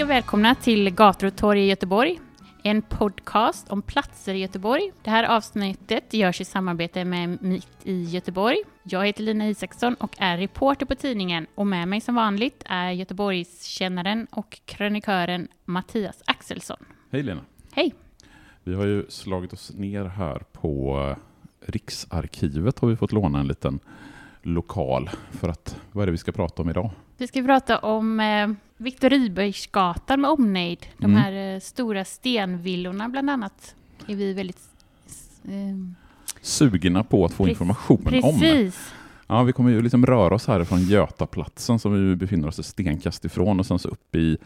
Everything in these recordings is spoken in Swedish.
Hej och välkomna till Gator och torg i Göteborg. En podcast om platser i Göteborg. Det här avsnittet görs i samarbete med Mitt i Göteborg. Jag heter Lina Isaksson och är reporter på tidningen och med mig som vanligt är Göteborgskännaren och krönikören Mattias Axelsson. Hej Lena. Hej! Vi har ju slagit oss ner här på Riksarkivet har vi fått låna en liten lokal för att, vad är det vi ska prata om idag? Vi ska prata om eh, Viktor Rydbergsgatan med omnejd. De Mm. här eh, stora stenvillorna bland annat är vi väldigt... Eh, Sugna på att få Pre- information om. precis. Ja, vi kommer ju liksom röra oss härifrån Götaplatsen som vi befinner oss ett stenkast ifrån och sen så upp i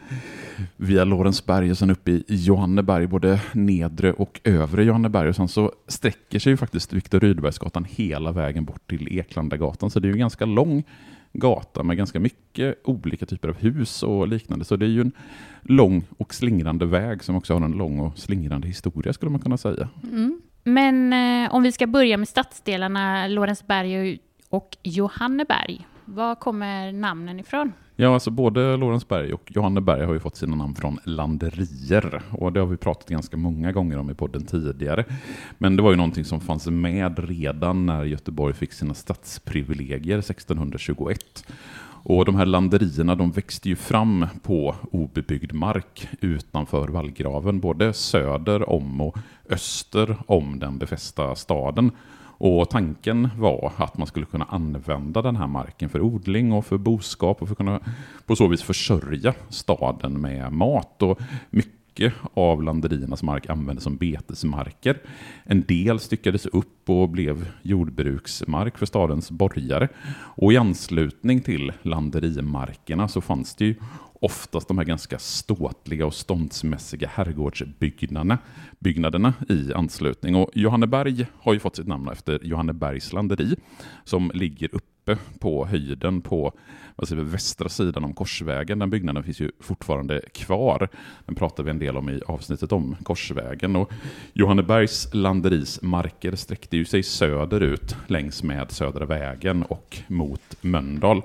via Lorensberg och sen upp i Johanneberg, både nedre och övre Johanneberg och sen så sträcker sig ju faktiskt Viktor Rydbergsgatan hela vägen bort till Eklandagatan så det är ju ganska lång gata med ganska mycket olika typer av hus och liknande så det är ju en lång och slingrande väg som också har en lång och slingrande historia skulle man kunna säga. Mm. Men eh, om vi ska börja med stadsdelarna Lorensberg och, och Johanneberg. Var kommer namnen ifrån? Ja, alltså både Lorensberg och Johanneberg har ju fått sina namn från landerier och det har vi pratat ganska många gånger om i podden tidigare. Men det var ju någonting som fanns med redan när Göteborg fick sina stadsprivilegier 1621. Och de här landerierna de växte ju fram på obebyggd mark utanför vallgraven, både söder om och öster om den befästa staden. Och tanken var att man skulle kunna använda den här marken för odling och för boskap och för att kunna på så vis försörja staden med mat. Och mycket av landeriernas mark användes som betesmarker. En del styckades upp och blev jordbruksmark för stadens borgare. Och i anslutning till landerimarkerna så fanns det ju oftast de här ganska ståtliga och ståndsmässiga herrgårdsbyggnaderna byggnaderna i anslutning. Och Johanneberg har ju fått sitt namn efter Johannebergs landeri som ligger uppe på höjden på vad säger vi, västra sidan om Korsvägen. Den byggnaden finns ju fortfarande kvar. Den pratar vi en del om i avsnittet om Korsvägen. Och Johannebergs landeris marker sträckte ju sig söderut längs med Södra vägen och mot Mölndal.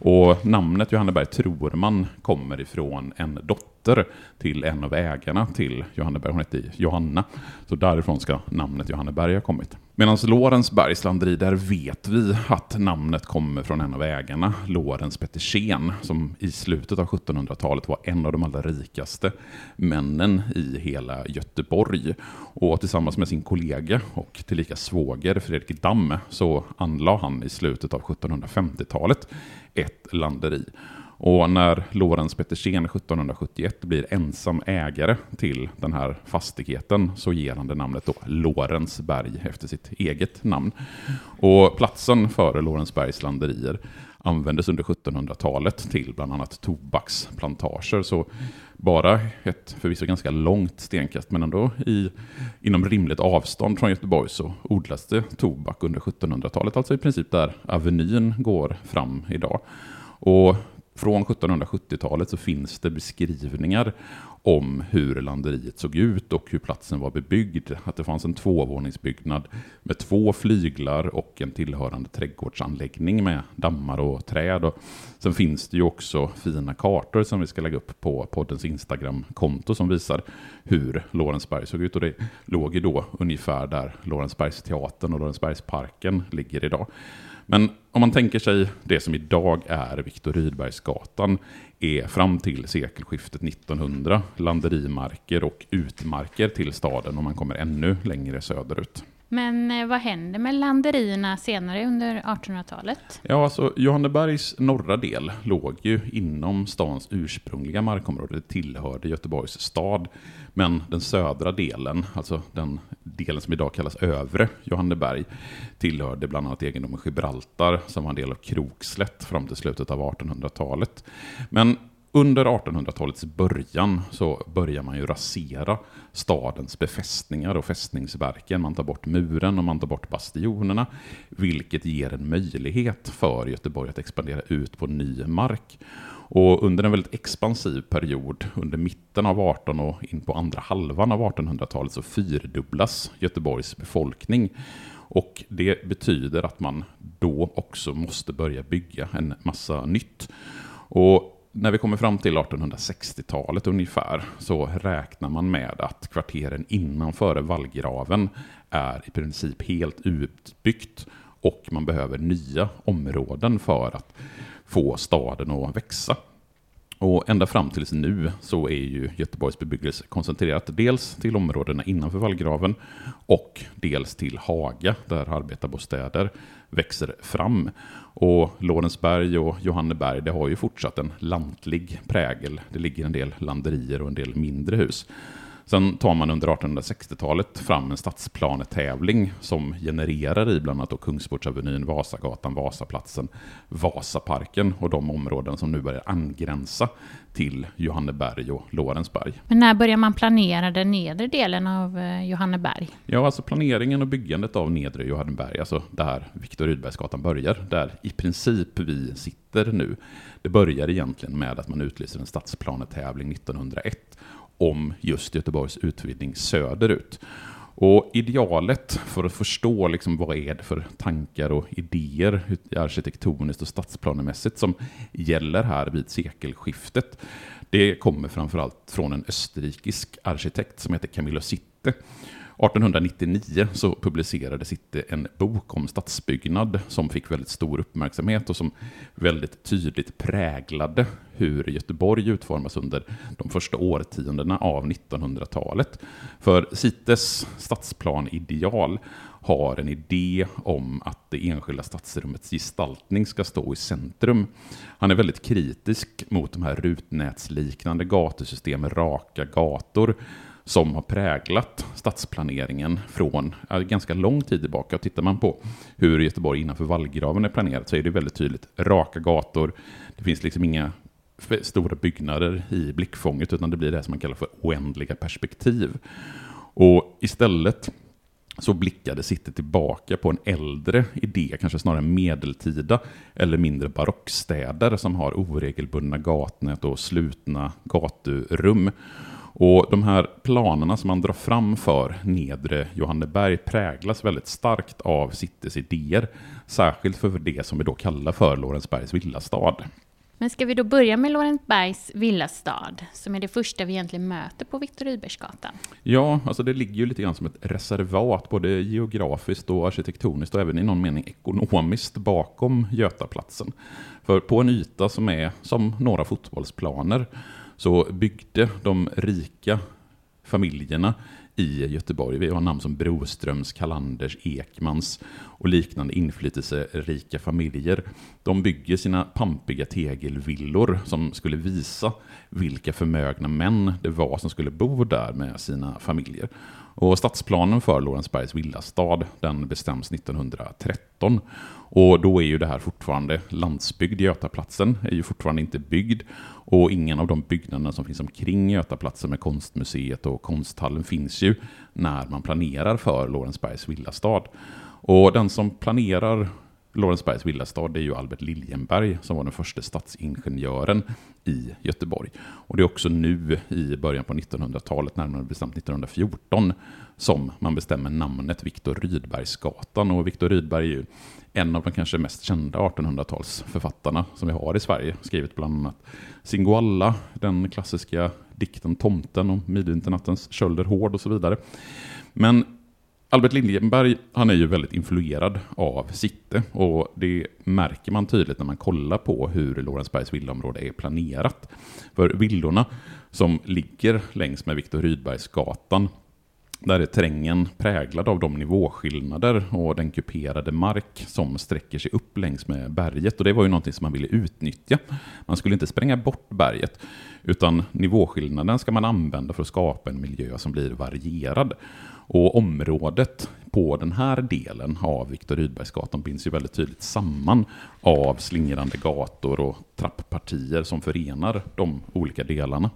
Och namnet Johanneberg tror man kommer ifrån en dotter till en av ägarna till Johanneberg. Hon hette Johanna. Så därifrån ska namnet Johanneberg ha kommit. Medan Lorensbergs landeri, där vet vi att namnet kommer från en av ägarna, Lorens Petersen, som i slutet av 1700-talet var en av de allra rikaste männen i hela Göteborg. Och tillsammans med sin kollega och tillika svåger Fredrik Damme så anlade han i slutet av 1750-talet ett landeri. Och när Lorentz Petersen 1771 blir ensam ägare till den här fastigheten så ger han det namnet då Lorensberg efter sitt eget namn. Och platsen för Lorensbergs landerier användes under 1700-talet till bland annat tobaksplantager. Så bara ett förvisso ganska långt stenkast, men ändå i, inom rimligt avstånd från Göteborg så odlas det tobak under 1700-talet, alltså i princip där Avenyn går fram idag. Och från 1770-talet så finns det beskrivningar om hur landeriet såg ut och hur platsen var bebyggd. Att det fanns en tvåvåningsbyggnad med två flyglar och en tillhörande trädgårdsanläggning med dammar och träd. Och sen finns det ju också fina kartor som vi ska lägga upp på poddens Instagram-konto som visar hur Lorensberg såg ut. Och det låg ju då ungefär där Lorensbergsteatern och Lorensbergsparken ligger idag. Men om man tänker sig det som idag är Viktor Rydbergsgatan, är fram till sekelskiftet 1900 landerimarker och utmarker till staden och man kommer ännu längre söderut. Men eh, vad händer med landerierna senare under 1800-talet? Ja, alltså Johannebergs norra del låg ju inom stans ursprungliga markområde, det tillhörde Göteborgs stad. Men den södra delen, alltså den delen som idag kallas övre Johanneberg, tillhörde bland annat egendomen Gibraltar, som var en del av Krokslätt fram till slutet av 1800-talet. Men under 1800-talets början så börjar man ju rasera stadens befästningar och fästningsverken. Man tar bort muren och man tar bort bastionerna, vilket ger en möjlighet för Göteborg att expandera ut på ny mark. Och under en väldigt expansiv period, under mitten av 18 och in på andra halvan av 1800-talet, så fyrdubblas Göteborgs befolkning. Och det betyder att man då också måste börja bygga en massa nytt. Och när vi kommer fram till 1860-talet ungefär så räknar man med att kvarteren innanför vallgraven är i princip helt utbyggt och man behöver nya områden för att få staden att växa. Och ända fram tills nu så är ju Göteborgs bebyggelse koncentrerat dels till områdena innanför vallgraven och dels till Haga där arbetarbostäder växer fram. Och Lorensberg och Johanneberg det har ju fortsatt en lantlig prägel. Det ligger en del landerier och en del mindre hus. Sen tar man under 1860-talet fram en stadsplanetävling som genererar i bland annat Kungsportsavenyn, Vasagatan, Vasaplatsen, Vasaparken och de områden som nu börjar angränsa till Johanneberg och Lorensberg. Men när börjar man planera den nedre delen av eh, Johanneberg? Ja, alltså planeringen och byggandet av nedre Johanneberg, alltså där Viktor Rydbergsgatan börjar, där i princip vi sitter nu, det börjar egentligen med att man utlyser en stadsplanetävling 1901 om just Göteborgs utvidgning söderut. Och idealet för att förstå liksom vad är det för tankar och idéer arkitektoniskt och stadsplanemässigt som gäller här vid sekelskiftet, det kommer framförallt från en österrikisk arkitekt som heter Camillo Sitte 1899 så publicerade City eh, en bok om stadsbyggnad som fick väldigt stor uppmärksamhet och som väldigt tydligt präglade hur Göteborg utformas under de första årtiondena av 1900-talet. För Cites stadsplan-ideal har en idé om att det enskilda stadsrummets gestaltning ska stå i centrum. Han är väldigt kritisk mot de här rutnätsliknande gatusystem med raka gator som har präglat stadsplaneringen från äh, ganska lång tid tillbaka. Och tittar man på hur Göteborg innanför vallgraven är planerat så är det väldigt tydligt raka gator. Det finns liksom inga stora byggnader i blickfånget utan det blir det som man kallar för oändliga perspektiv. Och istället så blickade City tillbaka på en äldre idé, kanske snarare medeltida eller mindre barockstäder som har oregelbundna gatnät och slutna gaturum. Och de här planerna som man drar fram för nedre Johanneberg präglas väldigt starkt av Citys idéer, särskilt för det som vi då kallar för Lorensbergs villastad. Men ska vi då börja med Lorensbergs villastad, som är det första vi egentligen möter på Viktor Rydbergsgatan? Ja, alltså det ligger ju lite grann som ett reservat, både geografiskt och arkitektoniskt och även i någon mening ekonomiskt bakom Götaplatsen. För på en yta som är som några fotbollsplaner så byggde de rika familjerna i Göteborg. Vi har namn som Broströms, Kalanders, Ekmans och liknande inflytelserika familjer. De bygger sina pampiga tegelvillor som skulle visa vilka förmögna män det var som skulle bo där med sina familjer. Och stadsplanen för Lorensbergs villastad den bestäms 1913. Och då är ju det här fortfarande landsbygd. Götaplatsen är ju fortfarande inte byggd. Och ingen av de byggnaderna som finns omkring Götaplatsen med konstmuseet och konsthallen finns ju när man planerar för Lorensbergs villastad. Och den som planerar Lorensbergs villastad det är ju Albert Liljenberg som var den första stadsingenjören i Göteborg. Och det är också nu i början på 1900-talet, närmare bestämt 1914, som man bestämmer namnet Viktor Rydbergsgatan. Och Viktor Rydberg är ju en av de kanske mest kända 1800-talsförfattarna som vi har i Sverige. Skrivit bland annat Singoalla, den klassiska dikten Tomten och Midvinternattens kölder hård och så vidare. Men Albert Liljenberg, han är ju väldigt influerad av sitte och det märker man tydligt när man kollar på hur Lorensbergs villaområde är planerat. För villorna som ligger längs med Viktor Rydbergsgatan där är terrängen präglad av de nivåskillnader och den kuperade mark som sträcker sig upp längs med berget. Och det var ju någonting som man ville utnyttja. Man skulle inte spränga bort berget, utan nivåskillnaden ska man använda för att skapa en miljö som blir varierad. Och området på den här delen av Viktor Rydbergsgatan binds ju väldigt tydligt samman av slingrande gator och trapppartier som förenar de olika delarna.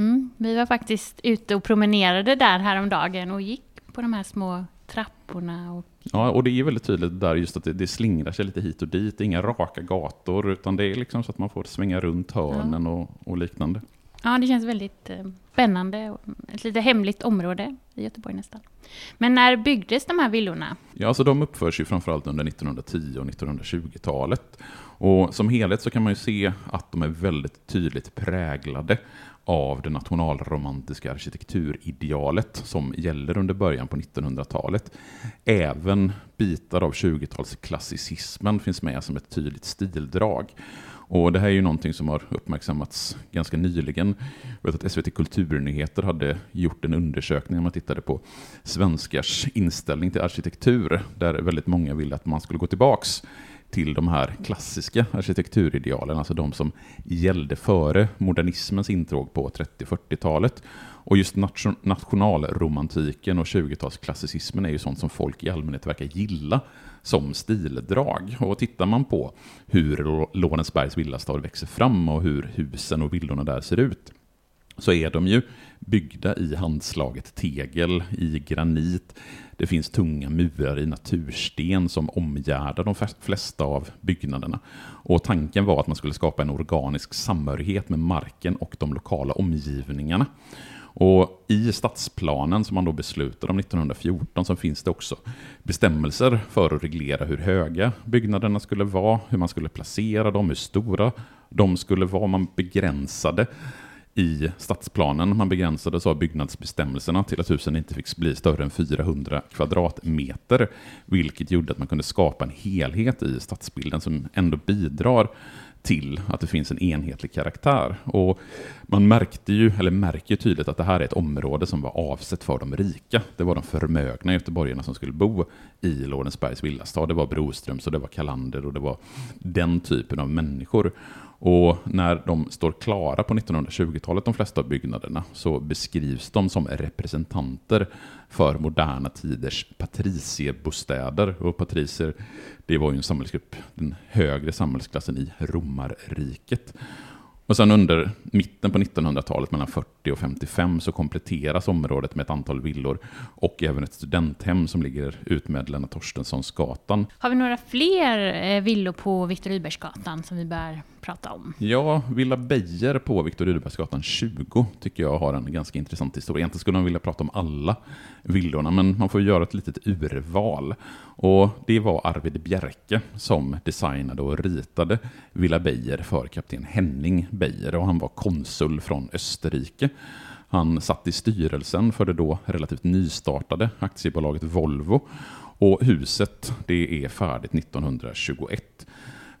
Mm, vi var faktiskt ute och promenerade där häromdagen och gick på de här små trapporna. Och... Ja, och det är väldigt tydligt där just att det, det slingrar sig lite hit och dit. Inga raka gator, utan det är liksom så att man får svänga runt hörnen ja. och, och, liknande. Ja, det känns väldigt eh, spännande. Ett lite hemligt område i Göteborg nästan. Men när byggdes de här villorna? Ja, alltså de uppförs ju framförallt under 1910 och 1920-talet. Och som helhet så kan man ju se att de är väldigt tydligt präglade av det nationalromantiska arkitekturidealet som gäller under början på 1900-talet. Även bitar av 20-talsklassicismen finns med som ett tydligt stildrag. Och det här är ju någonting som har uppmärksammats ganska nyligen. Jag vet att SVT Kulturnyheter hade gjort en undersökning när man tittade på svenskars inställning till arkitektur, där väldigt många ville att man skulle gå tillbaks till de här klassiska arkitekturidealen, alltså de som gällde före modernismens intråg på 30-40-talet. Och just nation nationalromantiken och 20-talsklassicismen är ju sånt som folk i allmänhet verkar gilla som stildrag. Och tittar man på hur Lorensbergs villastad växer fram och hur husen och villorna där ser ut, så är de ju byggda i handslaget tegel, i granit. Det finns tunga murar i natursten som omgärdar de flesta av byggnaderna. Och tanken var att man skulle skapa en organisk samhörighet med marken och de lokala omgivningarna. Och I stadsplanen som man då beslutade om 1914 så finns det också bestämmelser för att reglera hur höga byggnaderna skulle vara, hur man skulle placera dem, hur stora de skulle vara. Man begränsade i stadsplanen. Man begränsades av byggnadsbestämmelserna till att husen inte fick bli större än 400 kvadratmeter, vilket gjorde att man kunde skapa en helhet i stadsbilden som ändå bidrar till att det finns en enhetlig karaktär. Och man märkte ju, eller märker tydligt att det här är ett område som var avsett för de rika. Det var de förmögna göteborgarna som skulle bo i Lorensbergs villastad. Det var Broströms och det var Kalander och det var den typen av människor. Och när de står klara på 1920-talet, de flesta av byggnaderna, så beskrivs de som representanter för moderna tiders patriciebostäder. Och patricier, det var ju en samhällsgrupp, den högre samhällsklassen i romarriket. Och sen under mitten på 1900-talet, mellan 40 och 55, så kompletteras området med ett antal villor och även ett studenthem som ligger ut med Lennart Torstenssonsgatan. Har vi några fler eh, villor på Viktor Rydbergsgatan som vi bör prata om? Ja, Villa Beijer på Viktor Rydbergsgatan 20 tycker jag har en ganska intressant historia. Egentligen skulle man vilja prata om alla villorna, men man får göra ett litet urval. Och det var Arvid Bjerke som designade och ritade Villa Beijer för kapten Henning Beijer och han var konsul från Österrike. Han satt i styrelsen för det då relativt nystartade aktiebolaget Volvo och huset det är färdigt 1921.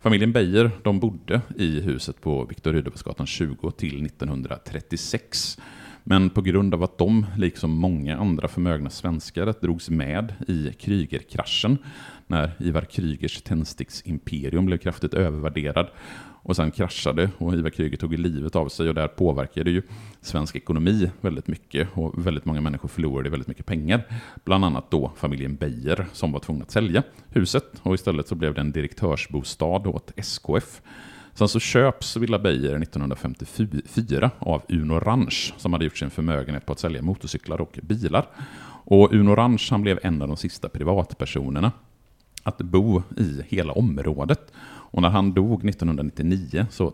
Familjen Beijer de bodde i huset på Viktor Rydbergsgatan 20 till 1936. Men på grund av att de, liksom många andra förmögna svenskar, drogs med i Krygerkraschen när Ivar Krygers tändsticksimperium blev kraftigt övervärderad och sen kraschade och Ivar Kryger tog livet av sig och där påverkade ju svensk ekonomi väldigt mycket och väldigt många människor förlorade väldigt mycket pengar. Bland annat då familjen Beijer som var tvungna att sälja huset och istället så blev det en direktörsbostad åt SKF. Sen så köps Villa Beijer 1954 av Uno Ranch som hade gjort sin förmögenhet på att sälja motorcyklar och bilar. Och Uno Ranch han blev en av de sista privatpersonerna att bo i hela området. Och när han dog 1999 så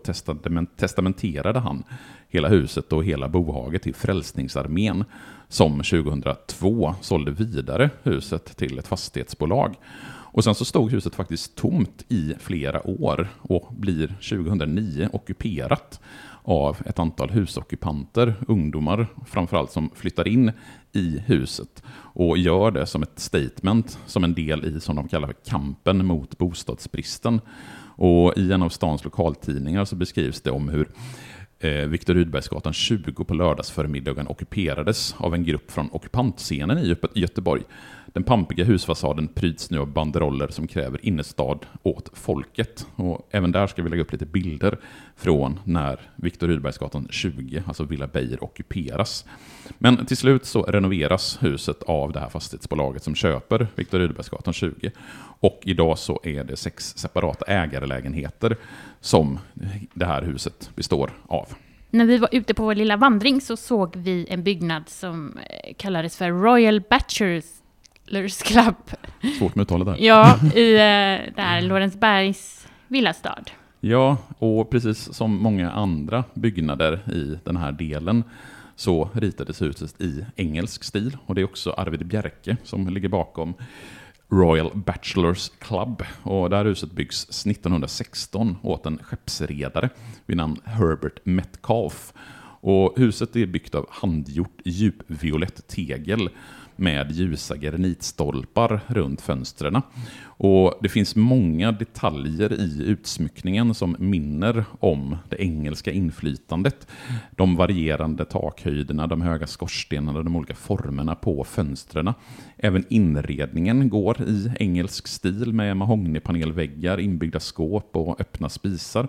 testamenterade han hela huset och hela bohaget till Frälsningsarmén som 2002 sålde vidare huset till ett fastighetsbolag. Och sen så stod huset faktiskt tomt i flera år och blir 2009 ockuperat av ett antal husockupanter, ungdomar framförallt, som flyttar in i huset och gör det som ett statement, som en del i, som de kallar för kampen mot bostadsbristen. Och i en av stans lokaltidningar så beskrivs det om hur eh, Viktor Rydbergsgatan 20 på lördagsförmiddagen ockuperades av en grupp från ockupantscenen i Göteborg. Den pampiga husfasaden pryds nu av banderoller som kräver innerstad åt folket. Och även där ska vi lägga upp lite bilder från när Viktor Rydbergsgatan 20, alltså Villa Beijer, ockuperas. Men till slut så renoveras huset av det här fastighetsbolaget som köper Viktor Rydbergsgatan 20. Och idag så är det sex separata ägarlägenheter som det här huset består av. När vi var ute på vår lilla vandring så såg vi en byggnad som eh, kallades för Royal Bachelors Club. Svårt med uttalet där. Ja, i eh, där Lorensbergs villastad. Ja, och precis som många andra byggnader i den här delen så ritades huset i engelsk stil. Och det är också Arvid Bjerke som ligger bakom Royal Bachelors Club. Och det här huset byggs 1916 åt en skeppsredare vid namn Herbert Metcalfe. Och huset är byggt av handgjort djupviolett tegel med ljusa granitstolpar runt fönstren. Och det finns många detaljer i utsmyckningen som minner om det engelska inflytandet. De varierande takhöjderna, de höga skorstenarna, de olika formerna på fönstren. Även inredningen går i engelsk stil med mahognypanelväggar, inbyggda skåp och öppna spisar.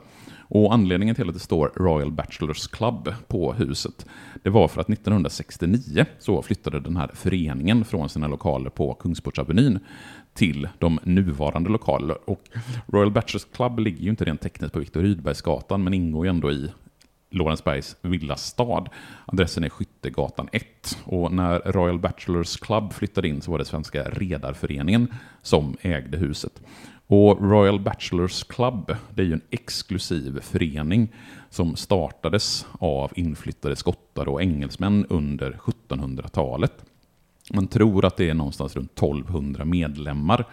Och anledningen till att det står Royal Bachelors Club på huset, det var för att 1969 så flyttade den här föreningen från sina lokaler på Kungsportsavenyn till de nuvarande lokaler. Och Royal Bachelors Club ligger ju inte rent tekniskt på Viktor Rydbergsgatan, men ingår ju ändå i Lorensbergs villastad. Adressen är Skyttegatan 1. Och när Royal Bachelors Club flyttade in så var det Svenska Redarföreningen som ägde huset. Och Royal Bachelors Club, det är ju en exklusiv förening som startades av inflyttade skottar och engelsmän under 1700-talet. Man tror att det är någonstans runt 1200 medlemmar.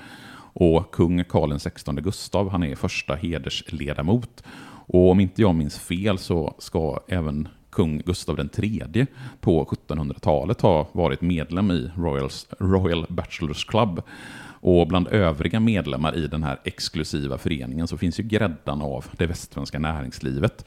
Och kung Karl XVI Gustav, han är första hedersledamot. Och om inte jag minns fel så ska även kung Gustav III på 1700-talet ha varit medlem i Royals, Royal Bachelors Club. Och bland övriga medlemmar i den här exklusiva föreningen så finns ju gräddan av det västsvenska näringslivet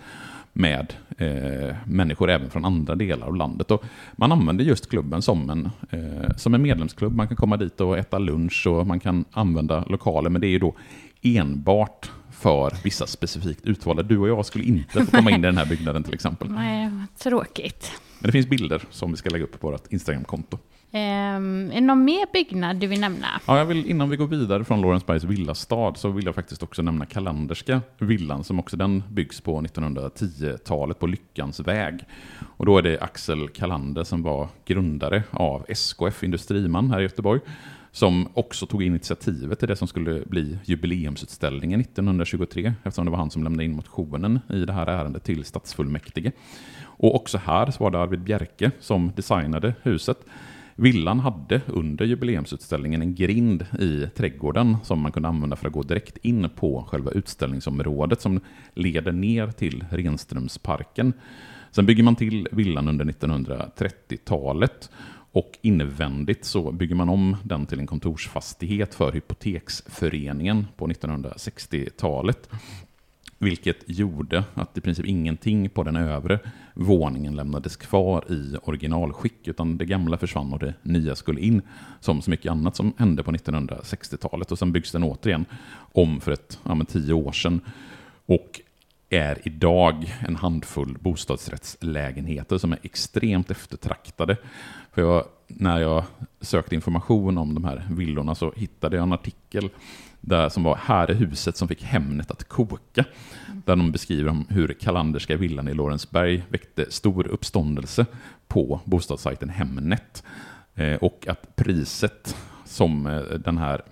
med eh, människor även från andra delar av landet. Och man använder just klubben som en, eh, som en medlemsklubb. Man kan komma dit och äta lunch och man kan använda lokaler, men det är ju då enbart för vissa specifikt utvalda. Du och jag skulle inte få komma in i den här byggnaden till exempel. Nej, tråkigt. Men det finns bilder som vi ska lägga upp på vårt Instagramkonto. Um, är det någon mer byggnad du vill nämna? Ja, jag vill, innan vi går vidare från Lorensbergs villastad så vill jag faktiskt också nämna Kalanderska villan som också den byggs på 1910-talet på Lyckans väg. Och då är det Axel Kalander som var grundare av SKF Industriman här i Göteborg som också tog initiativet till det som skulle bli jubileumsutställningen 1923 eftersom det var han som lämnade in motionen i det här ärendet till stadsfullmäktige. Och också här så var det Arvid Bjerke som designade huset Villan hade under jubileumsutställningen en grind i trädgården som man kunde använda för att gå direkt in på själva utställningsområdet som leder ner till Renströmsparken. Sen bygger man till villan under 1930-talet och invändigt så bygger man om den till en kontorsfastighet för Hypoteksföreningen på 1960-talet. Vilket gjorde att i princip ingenting på den övre våningen lämnades kvar i originalskick, utan det gamla försvann och det nya skulle in, som så mycket annat som hände på 1960-talet. Och sen byggs den återigen om för ett, ja, tio år sedan. Och är idag en handfull bostadsrättslägenheter som är extremt eftertraktade. För jag, när jag sökte information om de här villorna så hittade jag en artikel där som var Här är huset som fick Hemnet att koka. Där de beskriver om hur Kalanderska villan i Lorensberg väckte stor uppståndelse på bostadssajten Hemnet. Eh, och att priset som eh, den här,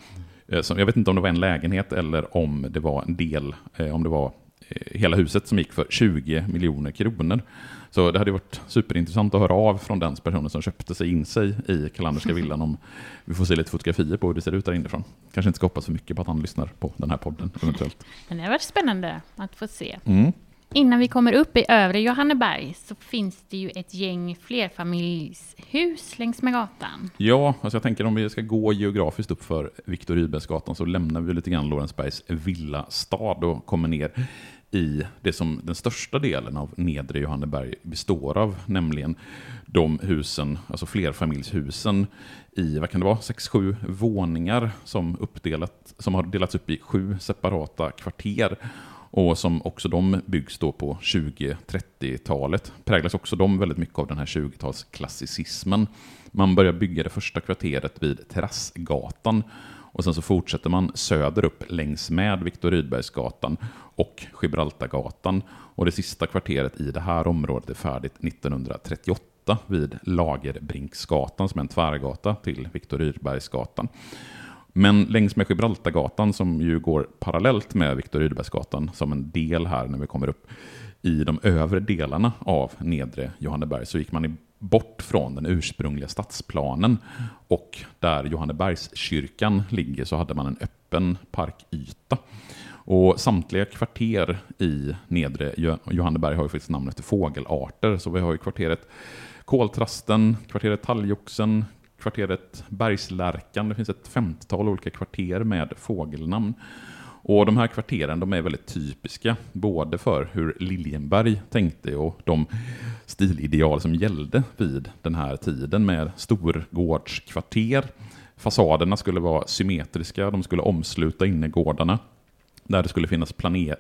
eh, jag vet inte om det var en lägenhet eller om det var en del, eh, om det var hela huset som gick för 20 miljoner kronor. Så det hade varit superintressant att höra av från den personen som köpte sig in sig i Kalanderska villan om vi får se lite fotografier på hur det ser ut där inifrån. Kanske inte ska hoppas för mycket på att han lyssnar på den här podden eventuellt. Men det har varit spännande att få se. Mm. Innan vi kommer upp i övre Johanneberg så finns det ju ett gäng flerfamiljshus längs med gatan. Ja, alltså jag tänker om vi ska gå geografiskt upp för Viktor Rydbergsgatan så lämnar vi lite grann Lorensbergs villastad och kommer ner i det som den största delen av nedre Johanneberg består av, nämligen de husen, alltså flerfamiljshusen i, vad kan det vara, 6-7 våningar som, uppdelat, som har delats upp i sju separata kvarter och som också de byggs då på 20-30-talet. Präglas också de väldigt mycket av den här 20-talsklassicismen. Man börjar bygga det första kvarteret vid Terrassgatan och sen så fortsätter man söderut längs med Viktor Rydbergsgatan och Gibraltargatan. Och det sista kvarteret i det här området är färdigt 1938 vid Lagerbrinksgatan som är en tvärgata till Viktor Rydbergsgatan. Men längs med Gibraltargatan, som ju går parallellt med Viktor Rydbergsgatan, som en del här när vi kommer upp i de övre delarna av nedre Johanneberg, så gick man bort från den ursprungliga stadsplanen. Och där Johannebergskyrkan ligger så hade man en öppen parkyta. Och samtliga kvarter i nedre Johanneberg har ju faktiskt namn efter fågelarter. Så vi har ju kvarteret Koltrasten, kvarteret Talgoxen, kvarteret Bergslärkan. Det finns ett femtiotal olika kvarter med fågelnamn. Och de här kvarteren de är väldigt typiska, både för hur Liljenberg tänkte och de stilideal som gällde vid den här tiden med storgårdskvarter. Fasaderna skulle vara symmetriska, de skulle omsluta innergårdarna, där det skulle finnas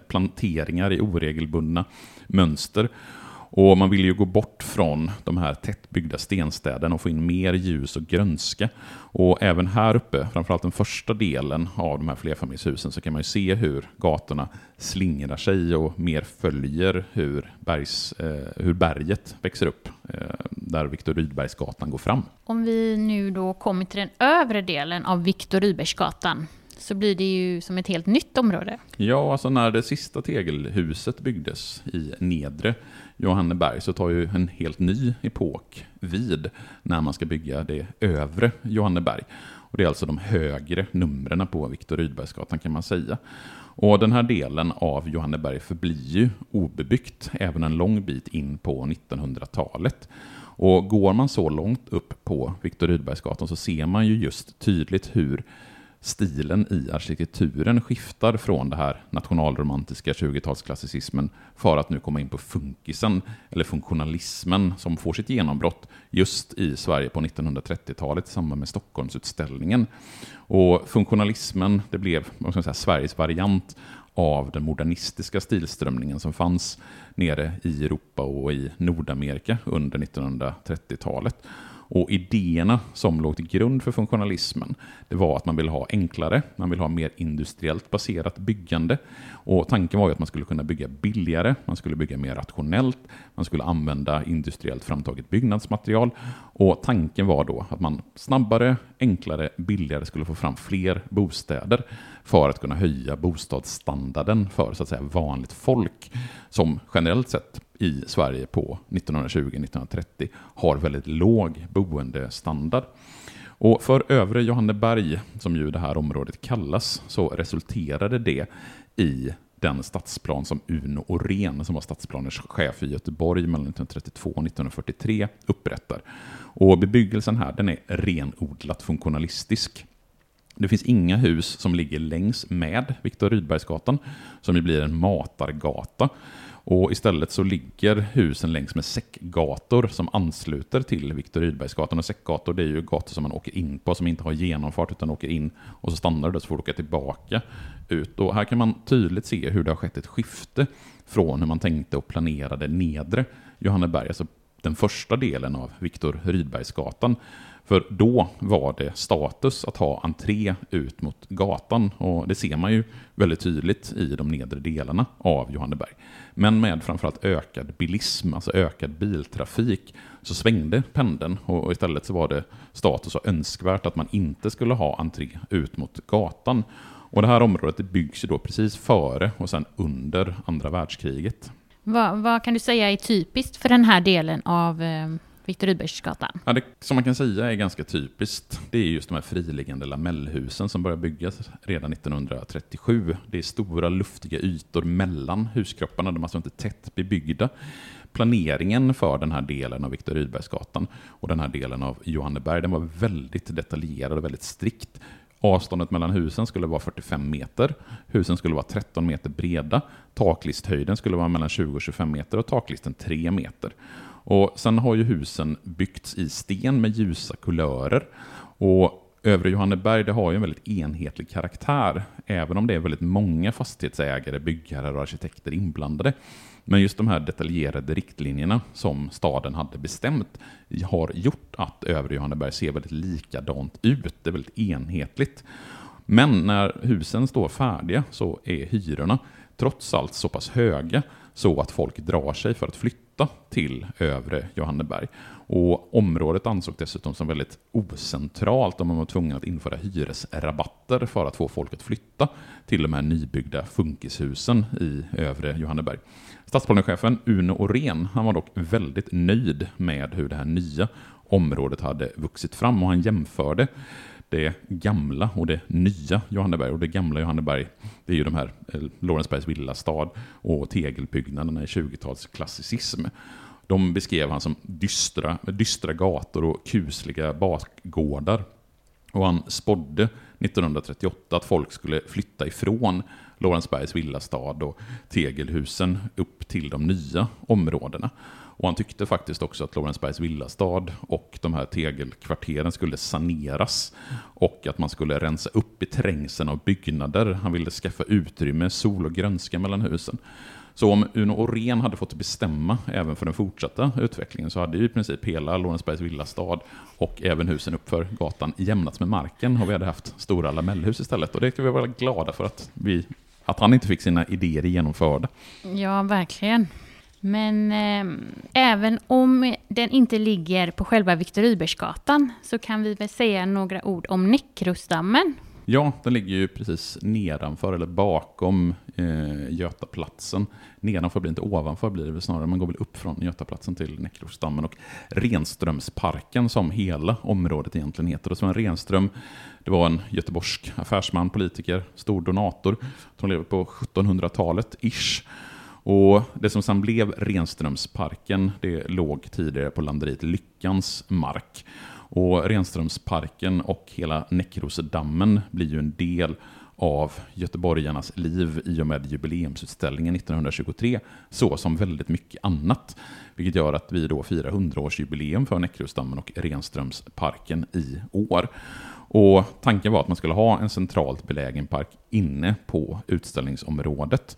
planteringar i oregelbundna mönster. Och man vill ju gå bort från de här tättbyggda stenstäderna och få in mer ljus och grönska. Och även här uppe, framförallt den första delen av de här flerfamiljshusen, så kan man ju se hur gatorna slingrar sig och mer följer hur, bergs, eh, hur berget växer upp, eh, där Viktor Rydbergsgatan går fram. Om vi nu då kommer till den övre delen av Viktor Rydbergsgatan, så blir det ju som ett helt nytt område. Ja, alltså när det sista tegelhuset byggdes i nedre Johanneberg så tar ju en helt ny epok vid när man ska bygga det övre Johanneberg. Och det är alltså de högre numren på Viktor Rydbergsgatan kan man säga. Och den här delen av Johanneberg förblir ju obebyggt även en lång bit in på 1900-talet. Och går man så långt upp på Viktor Rydbergsgatan så ser man ju just tydligt hur stilen i arkitekturen skiftar från det här nationalromantiska 20-talsklassicismen för att nu komma in på funkisen, eller funktionalismen, som får sitt genombrott just i Sverige på 1930-talet i samband med Stockholmsutställningen. Och funktionalismen, det blev vad ska säga, Sveriges variant av den modernistiska stilströmningen som fanns nere i Europa och i Nordamerika under 1930-talet. Och idéerna som låg till grund för funktionalismen, det var att man ville ha enklare, man ville ha mer industriellt baserat byggande. Och tanken var ju att man skulle kunna bygga billigare, man skulle bygga mer rationellt, man skulle använda industriellt framtaget byggnadsmaterial. Och tanken var då att man snabbare, enklare, billigare skulle få fram fler bostäder för att kunna höja bostadsstandarden för så att säga vanligt folk som generellt sett i Sverige på 1920-1930 har väldigt låg boendestandard. Och för övre Johanneberg, som ju det här området kallas, så resulterade det i den stadsplan som Uno Orén, som var stadsplaners chef i Göteborg mellan 1932 och 1943, upprättar. Och bebyggelsen här den är renodlat funktionalistisk. Det finns inga hus som ligger längs med Viktor Rydbergsgatan, som ju blir en matargata. Och istället så ligger husen längs med säckgator som ansluter till Viktor Rydbergsgatan. Och säckgator det är ju gator som man åker in på, som inte har genomfart utan åker in och så stannar du där så får du åka tillbaka ut. Och här kan man tydligt se hur det har skett ett skifte från hur man tänkte och planerade nedre Johanneberg, alltså den första delen av Viktor Rydbergsgatan. För då var det status att ha entré ut mot gatan och det ser man ju väldigt tydligt i de nedre delarna av Johanneberg. Men med framförallt ökad bilism, alltså ökad biltrafik, så svängde pendeln och istället så var det status och önskvärt att man inte skulle ha entré ut mot gatan. Och det här området det byggs ju då precis före och sen under andra världskriget. Vad, vad, kan du säga är typiskt för den här delen av eh, Viktor Rydbergsgatan. Ja, det som man kan säga är ganska typiskt, det är just de här friliggande lamellhusen som började byggas redan 1937. Det är stora luftiga ytor mellan huskropparna, de är alltså inte tätt bebyggda. Planeringen för den här delen av Viktor Rydbergsgatan och den här delen av Johanneberg, den var väldigt detaljerad och väldigt strikt. Avståndet mellan husen skulle vara 45 meter. Husen skulle vara 13 meter breda. Taklisthöjden skulle vara mellan 20 och 25 meter och taklisten 3 meter. Och sen har ju husen byggts i sten med ljusa kulörer. Och Övre Johanneberg det har ju en väldigt enhetlig karaktär, även om det är väldigt många fastighetsägare, byggare och arkitekter inblandade. Men just de här detaljerade riktlinjerna som staden hade bestämt har gjort att Övre Johanneberg ser väldigt likadant ut. Det är väldigt enhetligt. Men när husen står färdiga så är hyrorna trots allt så pass höga så att folk drar sig för att flytta till övre Johanneberg. Och området ansågs dessutom som väldigt ocentralt och man var tvungen att införa hyresrabatter för att få folk att flytta till de här nybyggda funkishusen i övre Johanneberg. Stadsplanechefen Uno Orén han var dock väldigt nöjd med hur det här nya området hade vuxit fram och han jämförde det gamla och det nya Johanneberg. Och det gamla Johanneberg, det är ju de här eh, Lorensbergs villastad och tegelbyggnaderna i 20-talsklassicism. De beskrev han som dystra, dystra gator och kusliga bakgårdar. Och han spådde 1938 att folk skulle flytta ifrån Lorensbergs villastad och tegelhusen upp till de nya områdena. Och han tyckte faktiskt också att Lorensbergs villastad och de här tegelkvarteren skulle saneras och att man skulle rensa upp i trängseln av byggnader. Han ville skaffa utrymme, sol och grönska mellan husen. Så om Uno Orén hade fått bestämma även för den fortsatta utvecklingen så hade ju i princip hela Lorensbergs villastad och även husen uppför gatan jämnats med marken och vi hade haft stora lamellhus istället. Och det ska vi vara glada för att, vi, att han inte fick sina idéer genomförda. Ja, verkligen. Men eh, även om den inte ligger på själva Viktor Rydbergsgatan så kan vi väl säga några ord om Näckrosdammen. Ja, den ligger ju precis nedanför eller bakom eh, Götaplatsen. Nedanför blir det inte ovanför blir det väl snarare. Man går väl upp från Götaplatsen till Näckrosdammen och Renströmsparken som hela området egentligen heter. Och Sven Renström, det var en göteborgsk affärsman, politiker, stor donator som levde på 1700-talet, ish. Och det som sen blev Renströmsparken, det låg tidigare på landeriet Lyckans mark. Och Renströmsparken och hela Näckrosdammen blir ju en del av göteborgarnas liv i och med jubileumsutställningen 1923, så som väldigt mycket annat. Vilket gör att vi då firar 100-årsjubileum för Näckrosdammen och Renströmsparken i år. Och tanken var att man skulle ha en centralt belägen park inne på utställningsområdet.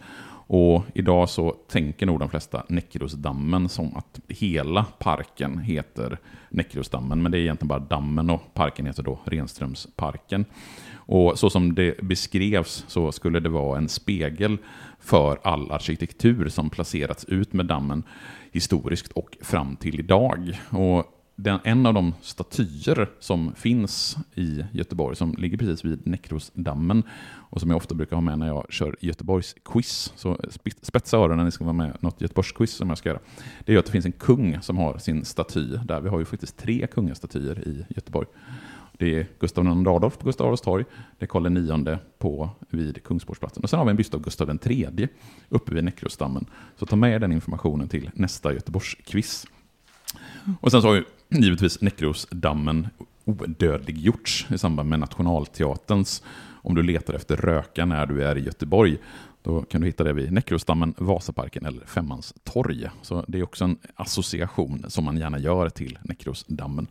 Och idag så tänker nog de flesta Näckrosdammen som att hela parken heter Näckrosdammen, men det är egentligen bara dammen och parken heter då Renströmsparken. Och så som det beskrevs så skulle det vara en spegel för all arkitektur som placerats ut med dammen historiskt och fram till idag. Och den, en av de statyer som finns i Göteborg, som ligger precis vid Näckrosdammen och som jag ofta brukar ha med när jag kör Göteborgs quiz. Så spetsa öronen när ni ska vara med något Göteborgs quiz som jag ska göra. Det är att det finns en kung som har sin staty där. Vi har ju faktiskt tre kungastatyer i Göteborg. Det är Gustav II Adolf på Gustav Adolfs torg, det är Karl IX på, vid Kungsportsplatsen och sen har vi en byst av Gustav III uppe vid Näckrosdammen. Så ta med den informationen till nästa Göteborgs quiz. Och sen så har ju givetvis Näckrosdammen odödliggjorts i samband med Nationalteaterns Om du letar efter röka när du är i Göteborg. Då kan du hitta det vid Näckrosdammen, Vasaparken eller Femmans torg. Så det är också en association som man gärna gör till Näckrosdammen.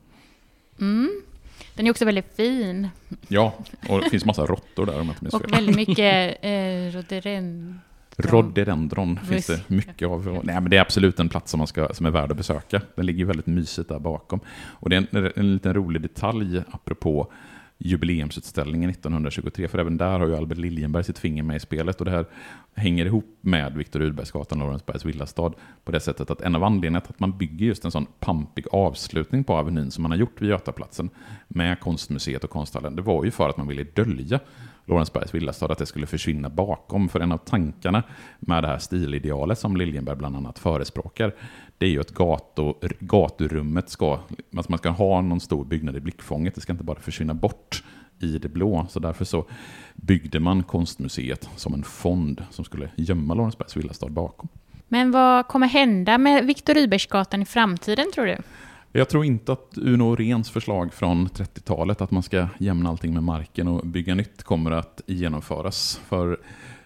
Mm. Den är också väldigt fin. Ja, och det finns massa råttor där om jag inte minns fel. Och väldigt mycket eh, rhododendron. Rhododendron finns det mycket av. Nej, men det är absolut en plats som, man ska, som är värd att besöka. Den ligger väldigt mysigt där bakom. Och det är en, en liten rolig detalj apropå jubileumsutställningen 1923, för även där har ju Albert Liljenberg sitt finger med i spelet och det här hänger ihop med Viktor Rydbergsgatan, Lorensbergs villastad på det sättet att en av anledningarna till att man bygger just en sån pampig avslutning på Avenyn som man har gjort vid Götaplatsen med konstmuseet och konsthallen, det var ju för att man ville dölja Lorensbergs villastad, att det skulle försvinna bakom. För en av tankarna med det här stilidealet som Liljenberg bland annat förespråkar, det är ju att gaturummet ska, alltså man ska ha någon stor byggnad i blickfånget, det ska inte bara försvinna bort i det blå. Så därför så byggde man konstmuseet som en fond som skulle gömma Lorensbergs villastad bakom. Men vad kommer hända med Viktor Rydbergsgatan i framtiden tror du? Jag tror inte att Uno Rens förslag från 30-talet, att man ska jämna allting med marken och bygga nytt, kommer att genomföras. För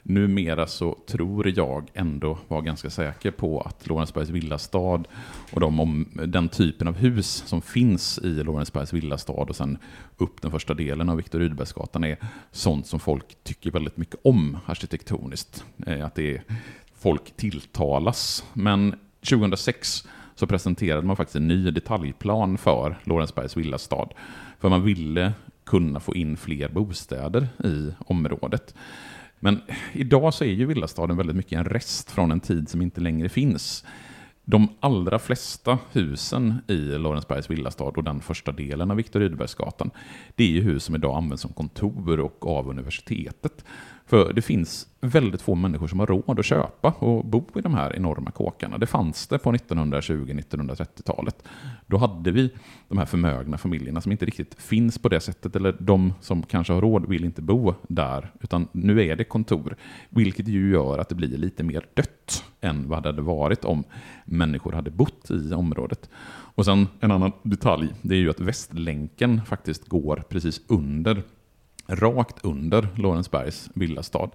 numera så tror jag ändå vara ganska säker på att Lorensbergs villastad och de om, den typen av hus som finns i Lorensbergs villastad och sen upp den första delen av Viktor Rydbergsgatan är sånt som folk tycker väldigt mycket om arkitektoniskt. Eh, att det är, folk tilltalas. Men 2006 så presenterade man faktiskt en ny detaljplan för Lorensbergs villastad. För man ville kunna få in fler bostäder i området. Men idag så är ju villastaden väldigt mycket en rest från en tid som inte längre finns. De allra flesta husen i Lorensbergs villastad och den första delen av Viktor Rydbergsgatan, det är ju hus som idag används som kontor och av universitetet. För det finns väldigt få människor som har råd att köpa och bo i de här enorma kåkarna. Det fanns det på 1920-1930-talet. Då hade vi de här förmögna familjerna som inte riktigt finns på det sättet, eller de som kanske har råd vill inte bo där, utan nu är det kontor. Vilket ju gör att det blir lite mer dött än vad det hade varit om människor hade bott i området. Och sen en annan detalj, det är ju att Västlänken faktiskt går precis under rakt under Lorensbergs villastad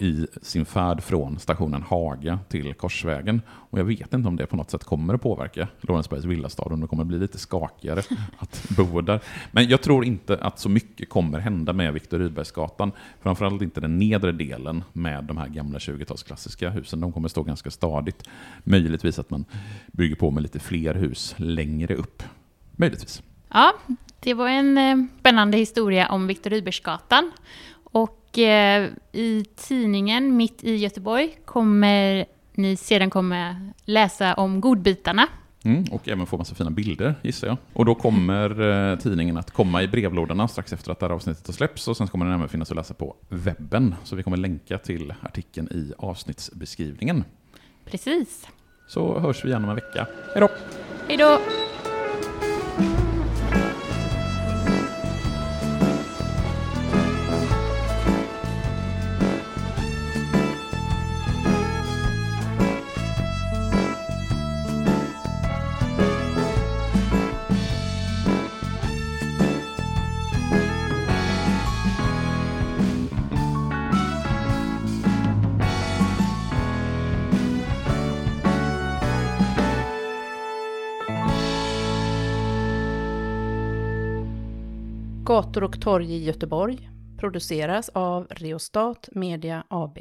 i sin färd från stationen Haga till Korsvägen. Och jag vet inte om det på något sätt kommer att påverka Lorensbergs villastad, om det kommer att bli lite skakigare att bo där. Men jag tror inte att så mycket kommer hända med Viktor Rydbergsgatan. Framförallt inte den nedre delen med de här gamla 20-talsklassiska husen. De kommer stå ganska stadigt. Möjligtvis att man bygger på med lite fler hus längre upp. Möjligtvis. Ja, det var en eh, spännande historia om Viktor Rydbergsgatan. Och eh, i tidningen Mitt i Göteborg kommer ni sedan kommer läsa om godbitarna. Mm, och även få massa fina bilder gissar jag. Och då kommer eh, tidningen att komma i brevlådorna strax efter att det här avsnittet har släppts och sen kommer den även finnas att läsa på webben. Så vi kommer länka till artikeln i avsnittsbeskrivningen. Precis. Så hörs vi igen om en vecka. Hej då! Hej då! Gator och torg i Göteborg produceras av Reostat Media AB.